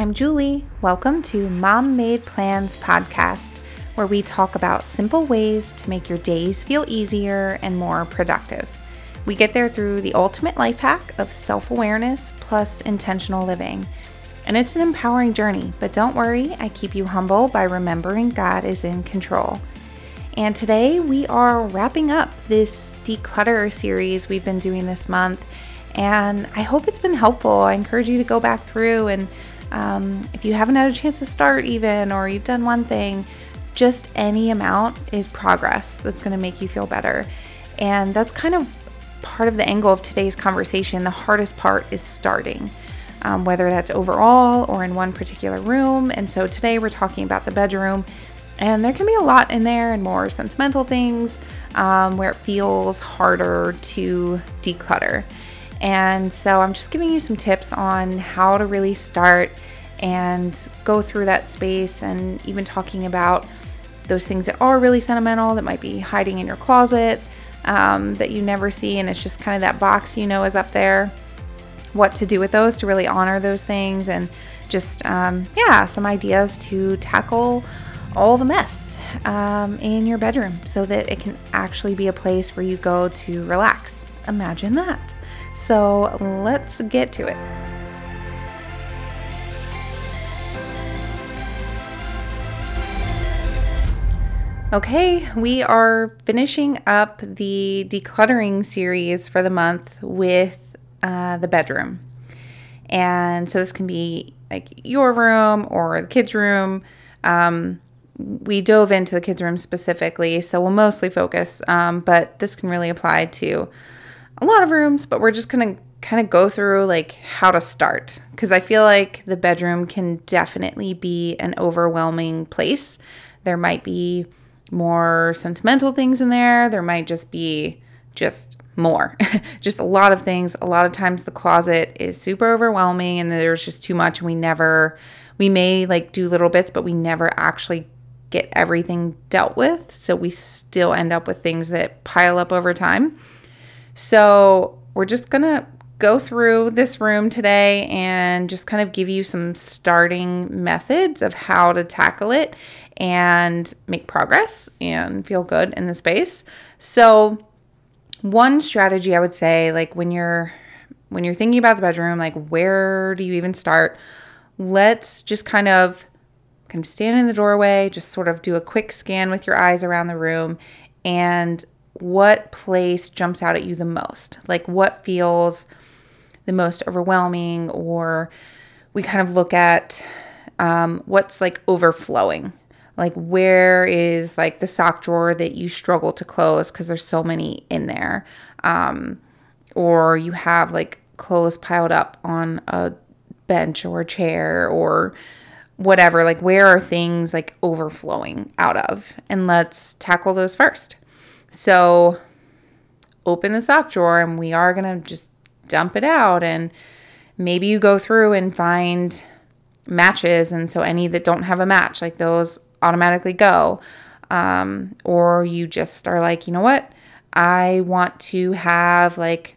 I'm Julie. Welcome to Mom Made Plans podcast, where we talk about simple ways to make your days feel easier and more productive. We get there through the ultimate life hack of self awareness plus intentional living. And it's an empowering journey, but don't worry, I keep you humble by remembering God is in control. And today we are wrapping up this declutter series we've been doing this month. And I hope it's been helpful. I encourage you to go back through and um, if you haven't had a chance to start, even, or you've done one thing, just any amount is progress that's going to make you feel better. And that's kind of part of the angle of today's conversation. The hardest part is starting, um, whether that's overall or in one particular room. And so today we're talking about the bedroom. And there can be a lot in there and more sentimental things um, where it feels harder to declutter. And so I'm just giving you some tips on how to really start and go through that space and even talking about those things that are really sentimental that might be hiding in your closet um, that you never see. And it's just kind of that box you know is up there what to do with those to really honor those things and just um, yeah some ideas to tackle all the mess um, in your bedroom so that it can actually be a place where you go to relax. Imagine that so let's get to it. Okay, we are finishing up the decluttering series for the month with uh, the bedroom. And so this can be like your room or the kids' room. Um, we dove into the kids' room specifically, so we'll mostly focus, um, but this can really apply to a lot of rooms, but we're just going to kind of go through like how to start because I feel like the bedroom can definitely be an overwhelming place. There might be more sentimental things in there. There might just be just more. just a lot of things. A lot of times the closet is super overwhelming and there's just too much and we never we may like do little bits but we never actually get everything dealt with. So we still end up with things that pile up over time. So we're just going to go through this room today and just kind of give you some starting methods of how to tackle it and make progress and feel good in the space. So one strategy I would say like when you're when you're thinking about the bedroom like where do you even start? Let's just kind of kind of stand in the doorway, just sort of do a quick scan with your eyes around the room and what place jumps out at you the most? Like what feels the most overwhelming, or we kind of look at um, what's like overflowing. Like where is like the sock drawer that you struggle to close because there's so many in there, um, or you have like clothes piled up on a bench or a chair or whatever. Like where are things like overflowing out of? And let's tackle those first so open the sock drawer and we are going to just dump it out. And maybe you go through and find matches. And so any that don't have a match, like those automatically go. Um, or you just are like, you know what? I want to have like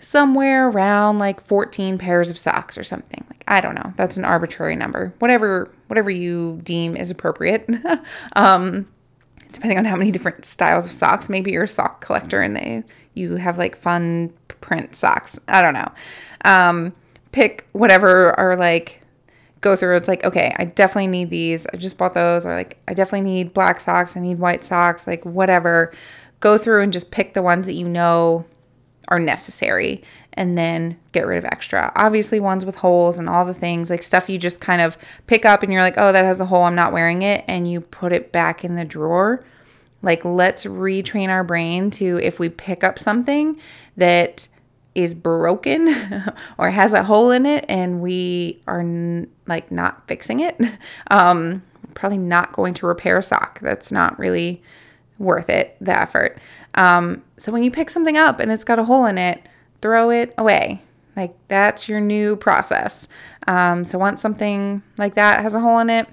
somewhere around like 14 pairs of socks or something. Like I don't know. That's an arbitrary number. Whatever whatever you deem is appropriate. um depending on how many different styles of socks. Maybe you're a sock collector and they you have like fun print socks. I don't know. Um, pick whatever or like go through. It's like, okay, I definitely need these. I just bought those. Or like, I definitely need black socks. I need white socks. Like, whatever. Go through and just pick the ones that you know are necessary and then get rid of extra. Obviously, ones with holes and all the things, like stuff you just kind of pick up and you're like, oh, that has a hole, I'm not wearing it, and you put it back in the drawer. Like, let's retrain our brain to if we pick up something that is broken or has a hole in it and we are n- like not fixing it, um, probably not going to repair a sock. That's not really worth it, the effort. Um, so when you pick something up and it's got a hole in it, throw it away. Like that's your new process. Um, so once something like that has a hole in it,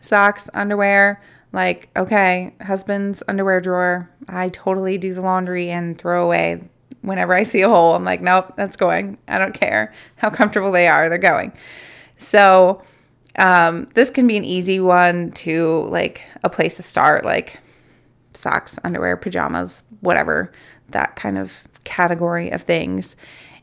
socks, underwear, like okay, husband's underwear drawer, I totally do the laundry and throw away whenever I see a hole. I'm like, nope, that's going. I don't care how comfortable they are, they're going. So, um, this can be an easy one to like a place to start, like socks, underwear, pajamas, whatever, that kind of category of things.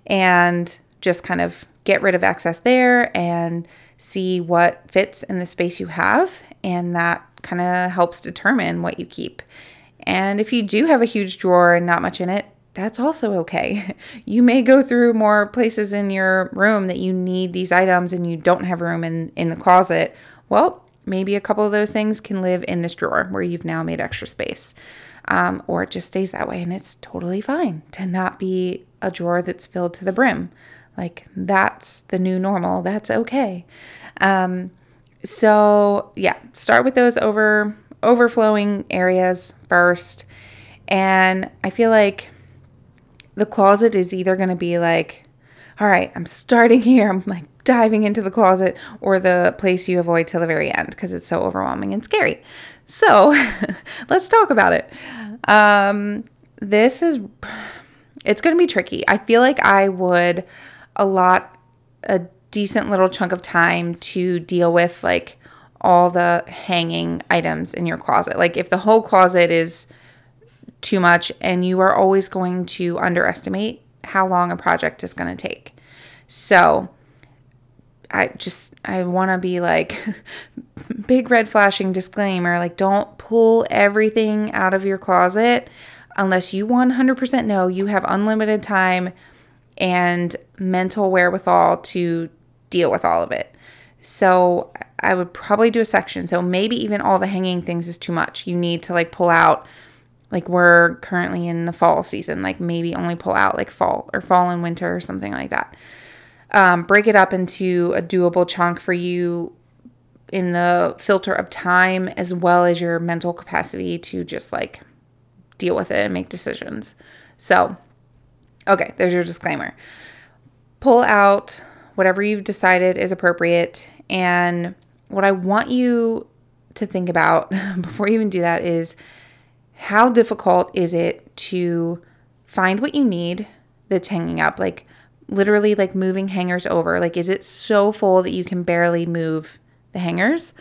And just kind of get rid of excess there and see what fits in the space you have. And that kind of helps determine what you keep. And if you do have a huge drawer and not much in it, that's also okay. You may go through more places in your room that you need these items and you don't have room in, in the closet. Well, maybe a couple of those things can live in this drawer where you've now made extra space. Um, or it just stays that way and it's totally fine to not be a drawer that's filled to the brim. Like that's the new normal. That's okay. Um, so yeah, start with those over overflowing areas first. And I feel like the closet is either going to be like, all right, I'm starting here. I'm like diving into the closet or the place you avoid till the very end because it's so overwhelming and scary. So let's talk about it. Um, this is, it's going to be tricky. I feel like I would allot a decent little chunk of time to deal with like all the hanging items in your closet. Like if the whole closet is too much and you are always going to underestimate how long a project is going to take. So, I just I want to be like big red flashing disclaimer like don't pull everything out of your closet unless you 100% know you have unlimited time and mental wherewithal to deal with all of it. So I would probably do a section. So maybe even all the hanging things is too much. You need to like pull out like we're currently in the fall season, like maybe only pull out like fall or fall and winter or something like that. Um, break it up into a doable chunk for you in the filter of time as well as your mental capacity to just like deal with it and make decisions. So, okay, there's your disclaimer. Pull out whatever you've decided is appropriate and what I want you to think about before you even do that is how difficult is it to find what you need that's hanging up? Like, literally, like moving hangers over. Like, is it so full that you can barely move the hangers?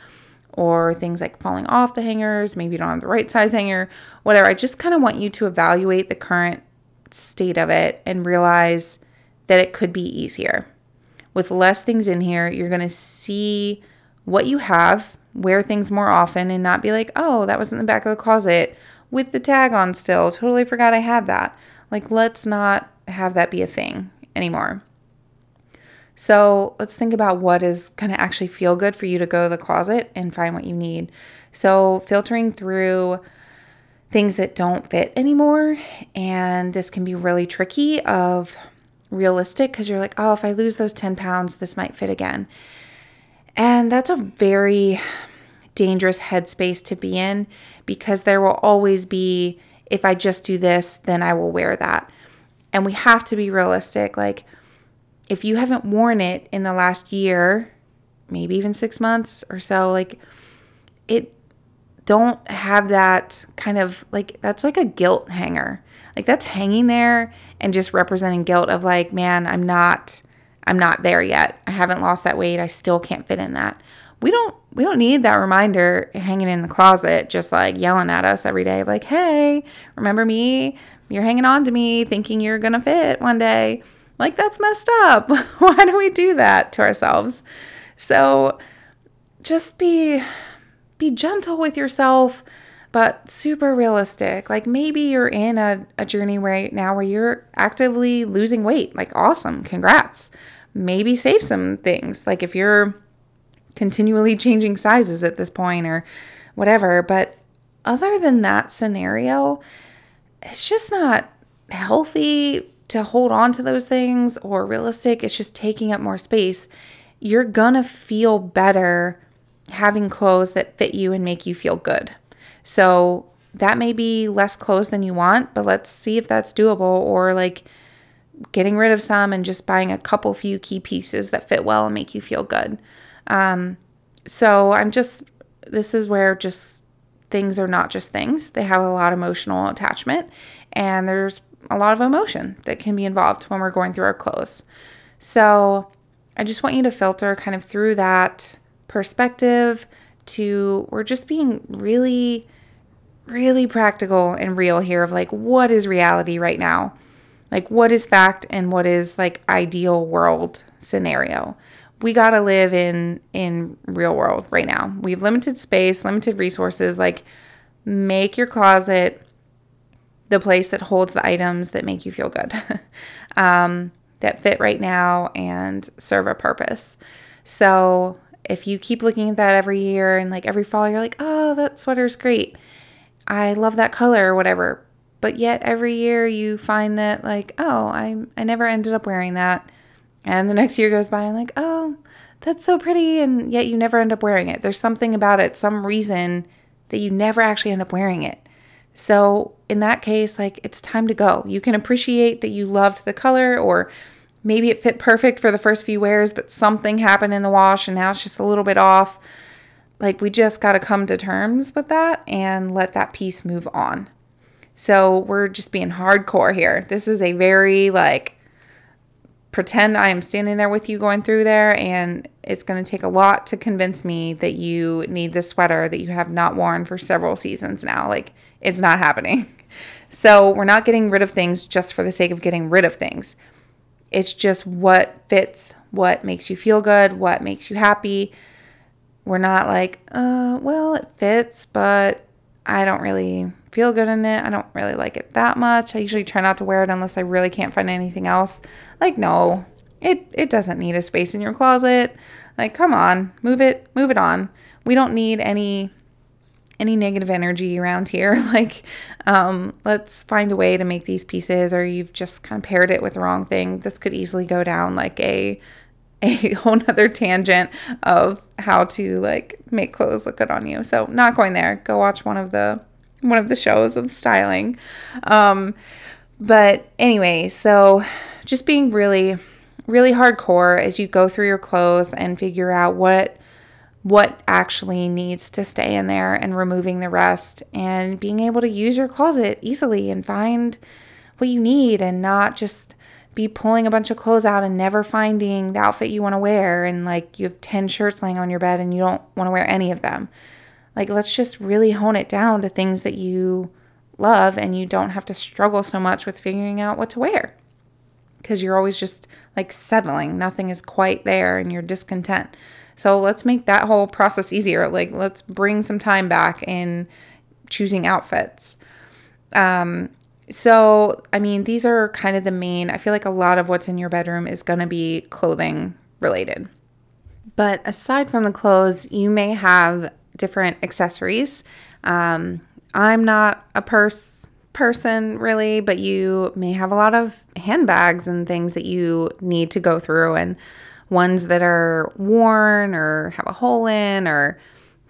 Or things like falling off the hangers, maybe you don't have the right size hanger, whatever. I just kind of want you to evaluate the current state of it and realize that it could be easier. With less things in here, you're to see what you have, wear things more often, and not be like, oh, that was in the back of the closet with the tag on still. Totally forgot I had that. Like, let's not have that be a thing anymore. So, let's think about what is going to actually feel good for you to go to the closet and find what you need. So, filtering through things that don't fit anymore, and this can be really tricky of realistic because you're like, oh, if I lose those 10 pounds, this might fit again. And that's a very dangerous headspace to be in because there will always be, if I just do this, then I will wear that. And we have to be realistic. Like, if you haven't worn it in the last year, maybe even six months or so, like, it don't have that kind of like, that's like a guilt hanger. Like, that's hanging there and just representing guilt of like, man, I'm not I'm not there yet. I haven't lost that weight. I still can't fit in that. We don't we don't need that reminder hanging in the closet just like yelling at us every day of like, "Hey, remember me? You're hanging on to me thinking you're going to fit one day." Like that's messed up. Why do we do that to ourselves? So just be be gentle with yourself but super realistic. Like maybe you're in a, a journey right now where you're actively losing weight. Like, awesome, congrats. Maybe save some things. Like, if you're continually changing sizes at this point or whatever. But other than that scenario, it's just not healthy to hold on to those things or realistic. It's just taking up more space. You're gonna feel better having clothes that fit you and make you feel good. So that may be less clothes than you want, but let's see if that's doable or like getting rid of some and just buying a couple few key pieces that fit well and make you feel good. Um, so I'm just, this is where just things are not just things, they have a lot of emotional attachment and there's a lot of emotion that can be involved when we're going through our clothes. So I just want you to filter kind of through that perspective to we're just being really really practical and real here of like what is reality right now? Like what is fact and what is like ideal world scenario we got to live in in real world right now we have limited space limited resources like make your closet the place that holds the items that make you feel good um, that fit right now and serve a purpose so if you keep looking at that every year and like every fall you're like oh that sweater's great I love that color or whatever. But yet every year you find that like, oh, I I never ended up wearing that. And the next year goes by and like, oh, that's so pretty and yet you never end up wearing it. There's something about it, some reason that you never actually end up wearing it. So, in that case, like it's time to go. You can appreciate that you loved the color or maybe it fit perfect for the first few wears, but something happened in the wash and now it's just a little bit off. Like, we just got to come to terms with that and let that piece move on. So, we're just being hardcore here. This is a very, like, pretend I am standing there with you going through there, and it's going to take a lot to convince me that you need this sweater that you have not worn for several seasons now. Like, it's not happening. So, we're not getting rid of things just for the sake of getting rid of things. It's just what fits, what makes you feel good, what makes you happy we're not like, uh, well, it fits, but I don't really feel good in it. I don't really like it that much. I usually try not to wear it unless I really can't find anything else. Like, no, it it doesn't need a space in your closet. Like, come on, move it, move it on. We don't need any any negative energy around here. Like, um, let's find a way to make these pieces, or you've just kind of paired it with the wrong thing. This could easily go down like a a whole nother tangent of how to like make clothes look good on you. So not going there. Go watch one of the one of the shows of styling. Um, but anyway, so just being really, really hardcore as you go through your clothes and figure out what what actually needs to stay in there and removing the rest and being able to use your closet easily and find what you need and not just be pulling a bunch of clothes out and never finding the outfit you want to wear and like you have 10 shirts laying on your bed and you don't want to wear any of them. Like let's just really hone it down to things that you love and you don't have to struggle so much with figuring out what to wear. Cuz you're always just like settling, nothing is quite there and you're discontent. So let's make that whole process easier. Like let's bring some time back in choosing outfits. Um so, I mean, these are kind of the main, I feel like a lot of what's in your bedroom is going to be clothing related. But aside from the clothes, you may have different accessories. Um, I'm not a purse person really, but you may have a lot of handbags and things that you need to go through, and ones that are worn or have a hole in or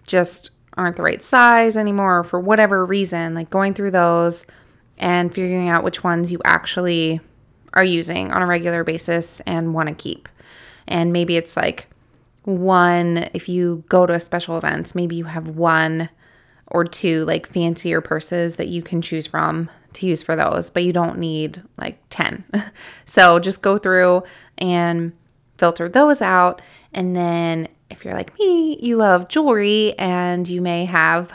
just aren't the right size anymore for whatever reason. Like going through those and figuring out which ones you actually are using on a regular basis and want to keep. And maybe it's like one, if you go to a special events, maybe you have one or two like fancier purses that you can choose from to use for those, but you don't need like 10. so just go through and filter those out. And then if you're like me, you love jewelry and you may have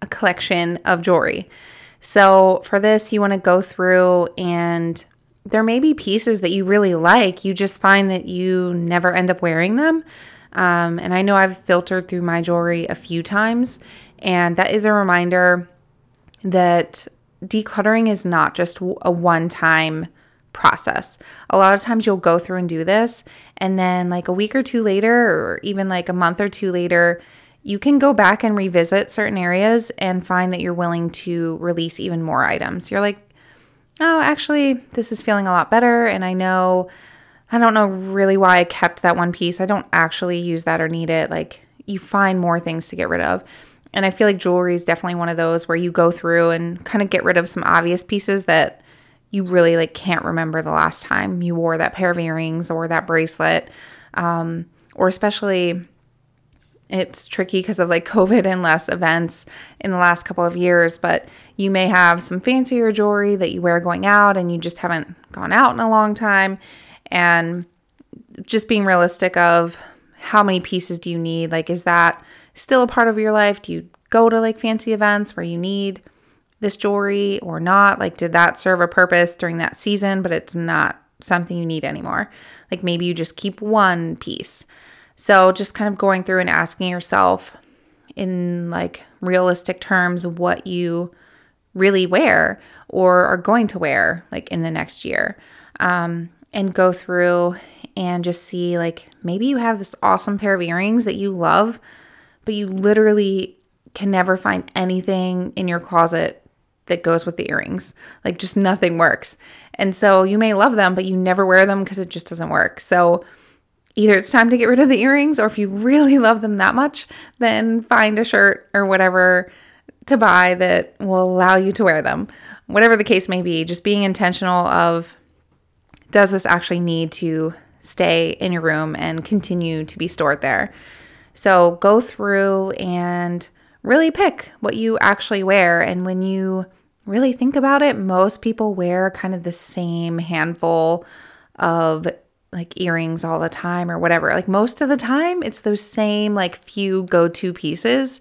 a collection of jewelry. So for this, you want to go through and there may be pieces that you really like. You just find that you never end up wearing them. Um, and I know I've filtered through my jewelry a few times, and that is a reminder that decluttering is not just a one time process. A lot of times you'll go through and do this, and then like a week or two later, or even like a month or two later, you can go back and revisit certain areas and find that you're willing to release even more items. You're like, oh, actually, this is feeling a lot better. And I know, I don't know really why I kept that one piece. I don't actually use that or need it. Like, you find more things to get rid of. And I feel like jewelry is definitely one of those where you go through and kind of get rid of some obvious pieces that you really like can't remember the last time you wore that pair of earrings or that bracelet. Um, or especially it's tricky because of like COVID and less events in the last couple of years, but you may have some fancier jewelry that you wear going out and you just haven't gone out in a long time. And just being realistic of how many pieces do you need? Like, is that still a part of your life? Do you go to like fancy events where you need this jewelry or not? Like, did that serve a purpose during that season, but it's not something you need anymore? Like, maybe you just keep one piece. So, just kind of going through and asking yourself in like realistic terms what you really wear or are going to wear like in the next year. Um, and go through and just see like maybe you have this awesome pair of earrings that you love, but you literally can never find anything in your closet that goes with the earrings. Like just nothing works. And so you may love them, but you never wear them because it just doesn't work. So either it's time to get rid of the earrings, or if you really love them that much, then find a shirt or whatever to buy that will allow you to wear them. Whatever the case may be, just being intentional of does this actually need to stay in your room and continue to be stored there? So go through and really pick what you actually wear. And when you really think about it, most people wear kind of the same handful of like earrings all the time or whatever. Like most of the time, it's those same like few go to pieces.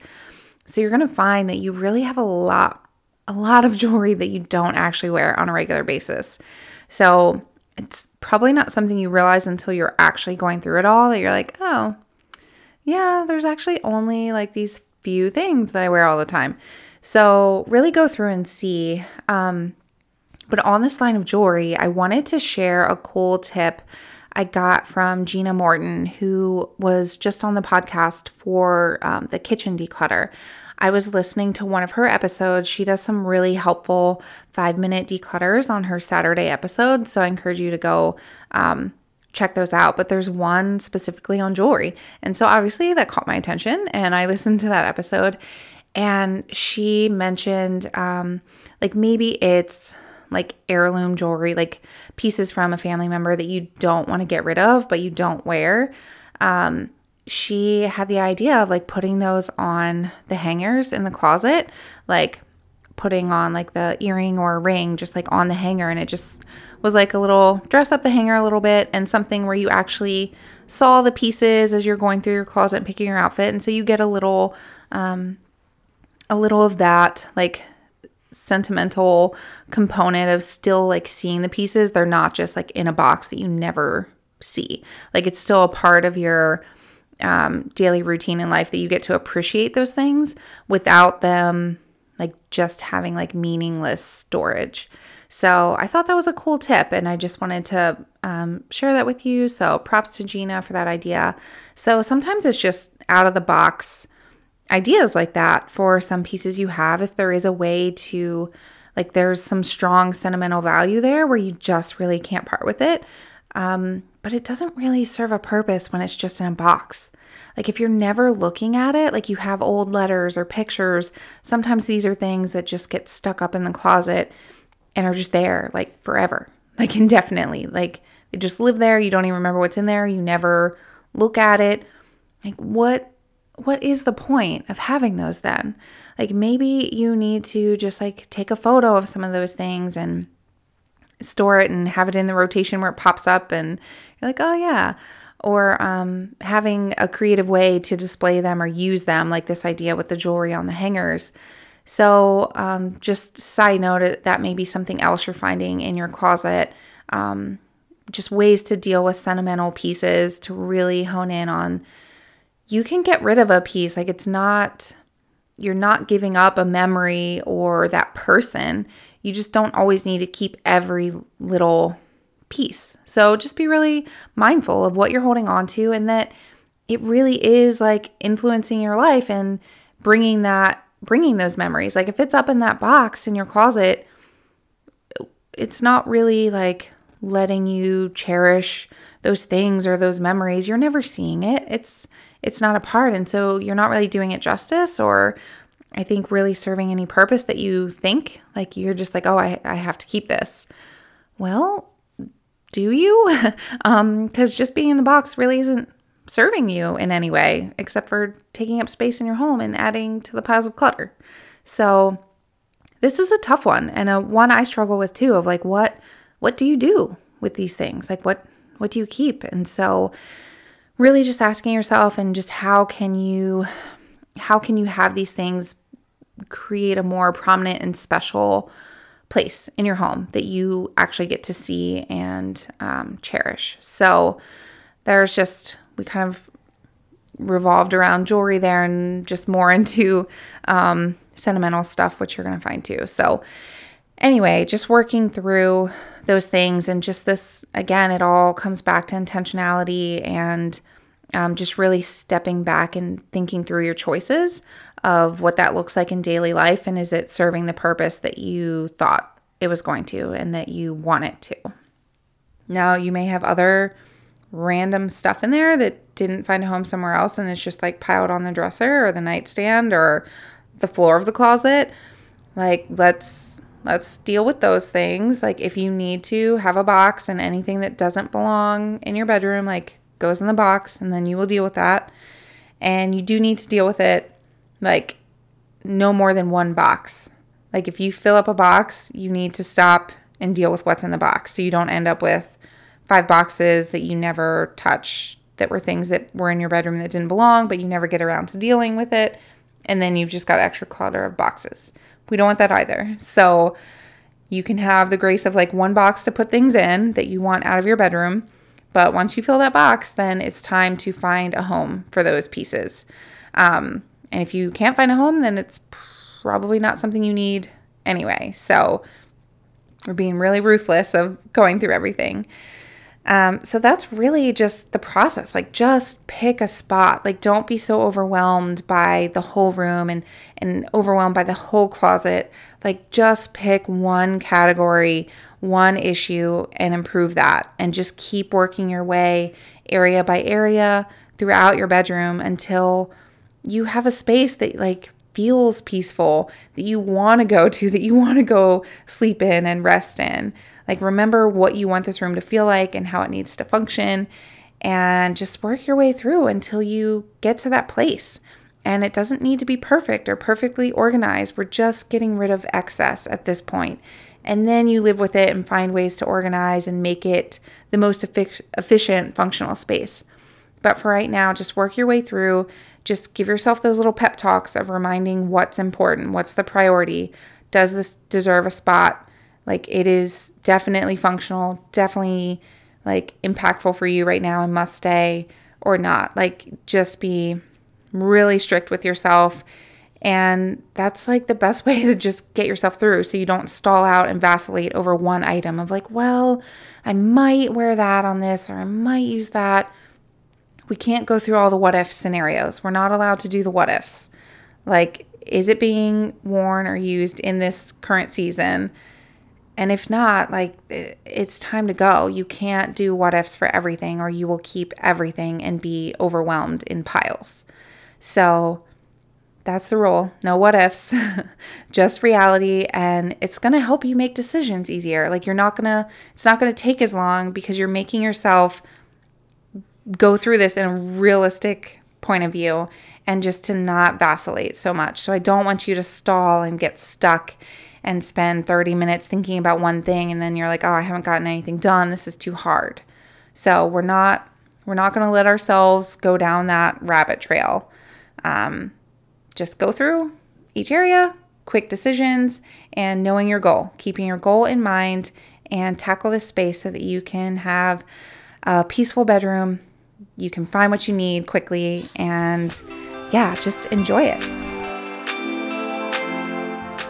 So you're going to find that you really have a lot a lot of jewelry that you don't actually wear on a regular basis. So it's probably not something you realize until you're actually going through it all that you're like, oh, yeah, there's actually only like these few things that I wear all the time. So really go through and see. Um, but on this line of jewelry, I wanted to share a cool tip I got from Gina Morton, who was just on the podcast for um, the kitchen declutter. I was listening to one of her episodes. She does some really helpful five minute declutters on her Saturday episode. So I encourage you to go um, check those out. But there's one specifically on jewelry. And so obviously that caught my attention and I listened to that episode. And she mentioned um, like maybe it's like heirloom jewelry, like pieces from a family member that you don't want to get rid of, but you don't wear. Um, she had the idea of like putting those on the hangers in the closet, like putting on like the earring or ring just like on the hanger. And it just was like a little dress up the hanger a little bit and something where you actually saw the pieces as you're going through your closet and picking your outfit. And so you get a little, um, a little of that like sentimental component of still like seeing the pieces. They're not just like in a box that you never see. Like it's still a part of your um, daily routine in life that you get to appreciate those things without them like just having like meaningless storage. So I thought that was a cool tip and I just wanted to um, share that with you. So props to Gina for that idea. So sometimes it's just out of the box ideas like that for some pieces you have. If there is a way to, like, there's some strong sentimental value there where you just really can't part with it. Um, but it doesn't really serve a purpose when it's just in a box. Like if you're never looking at it, like you have old letters or pictures, sometimes these are things that just get stuck up in the closet and are just there like forever, like indefinitely. Like they just live there, you don't even remember what's in there, you never look at it. Like what what is the point of having those then? Like maybe you need to just like take a photo of some of those things and store it and have it in the rotation where it pops up and you're like, oh yeah. Or um, having a creative way to display them or use them, like this idea with the jewelry on the hangers. So, um, just side note, that may be something else you're finding in your closet. Um, just ways to deal with sentimental pieces to really hone in on. You can get rid of a piece, like it's not, you're not giving up a memory or that person you just don't always need to keep every little piece. So just be really mindful of what you're holding on to and that it really is like influencing your life and bringing that bringing those memories. Like if it's up in that box in your closet, it's not really like letting you cherish those things or those memories. You're never seeing it. It's it's not a part and so you're not really doing it justice or I think really serving any purpose that you think. Like you're just like, oh, I, I have to keep this. Well, do you? um, because just being in the box really isn't serving you in any way, except for taking up space in your home and adding to the piles of clutter. So this is a tough one and a one I struggle with too of like what what do you do with these things? Like what What do you keep? And so really just asking yourself and just how can you how can you have these things create a more prominent and special place in your home that you actually get to see and um, cherish. So there's just, we kind of revolved around jewelry there and just more into um, sentimental stuff, which you're going to find too. So, anyway, just working through those things and just this, again, it all comes back to intentionality and um, just really stepping back and thinking through your choices of what that looks like in daily life and is it serving the purpose that you thought it was going to and that you want it to. Now, you may have other random stuff in there that didn't find a home somewhere else and it's just like piled on the dresser or the nightstand or the floor of the closet. Like, let's let's deal with those things. Like if you need to have a box and anything that doesn't belong in your bedroom like goes in the box and then you will deal with that. And you do need to deal with it like no more than one box. Like if you fill up a box, you need to stop and deal with what's in the box so you don't end up with five boxes that you never touch that were things that were in your bedroom that didn't belong, but you never get around to dealing with it. And then you've just got extra clutter of boxes. We don't want that either. So you can have the grace of like one box to put things in that you want out of your bedroom. But once you fill that box, then it's time to find a home for those pieces. Um, and if you can't find a home, then it's probably not something you need anyway. So we're being really ruthless of going through everything. Um, so that's really just the process. Like, just pick a spot. Like, don't be so overwhelmed by the whole room and and overwhelmed by the whole closet. Like, just pick one category, one issue, and improve that. And just keep working your way area by area throughout your bedroom until you have a space that like feels peaceful, that you want to go to, that you want to go sleep in and rest in. Like, remember what you want this room to feel like and how it needs to function, and just work your way through until you get to that place. And it doesn't need to be perfect or perfectly organized. We're just getting rid of excess at this point. And then you live with it and find ways to organize and make it the most efficient functional space. But for right now, just work your way through. Just give yourself those little pep talks of reminding what's important, what's the priority. Does this deserve a spot? Like it is definitely functional, definitely like impactful for you right now and must stay or not. Like just be really strict with yourself. And that's like the best way to just get yourself through so you don't stall out and vacillate over one item of like, well, I might wear that on this or I might use that. We can't go through all the what if scenarios. We're not allowed to do the what ifs. Like, is it being worn or used in this current season? And if not, like it's time to go. You can't do what ifs for everything, or you will keep everything and be overwhelmed in piles. So that's the rule. No what ifs, just reality. And it's going to help you make decisions easier. Like you're not going to, it's not going to take as long because you're making yourself go through this in a realistic point of view and just to not vacillate so much. So I don't want you to stall and get stuck and spend 30 minutes thinking about one thing and then you're like, "Oh, I haven't gotten anything done. This is too hard." So, we're not we're not going to let ourselves go down that rabbit trail. Um, just go through each area, quick decisions, and knowing your goal, keeping your goal in mind, and tackle this space so that you can have a peaceful bedroom. You can find what you need quickly, and yeah, just enjoy it.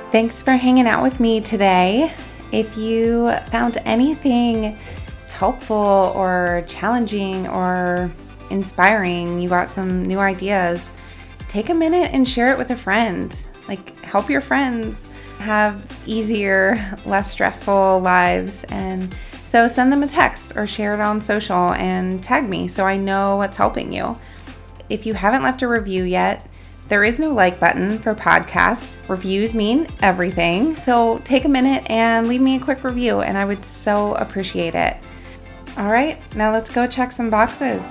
Thanks for hanging out with me today. If you found anything helpful or challenging or inspiring, you got some new ideas, take a minute and share it with a friend. Like, help your friends have easier, less stressful lives. And so send them a text or share it on social and tag me so I know what's helping you. If you haven't left a review yet, there is no like button for podcasts. Reviews mean everything. So take a minute and leave me a quick review, and I would so appreciate it. All right, now let's go check some boxes.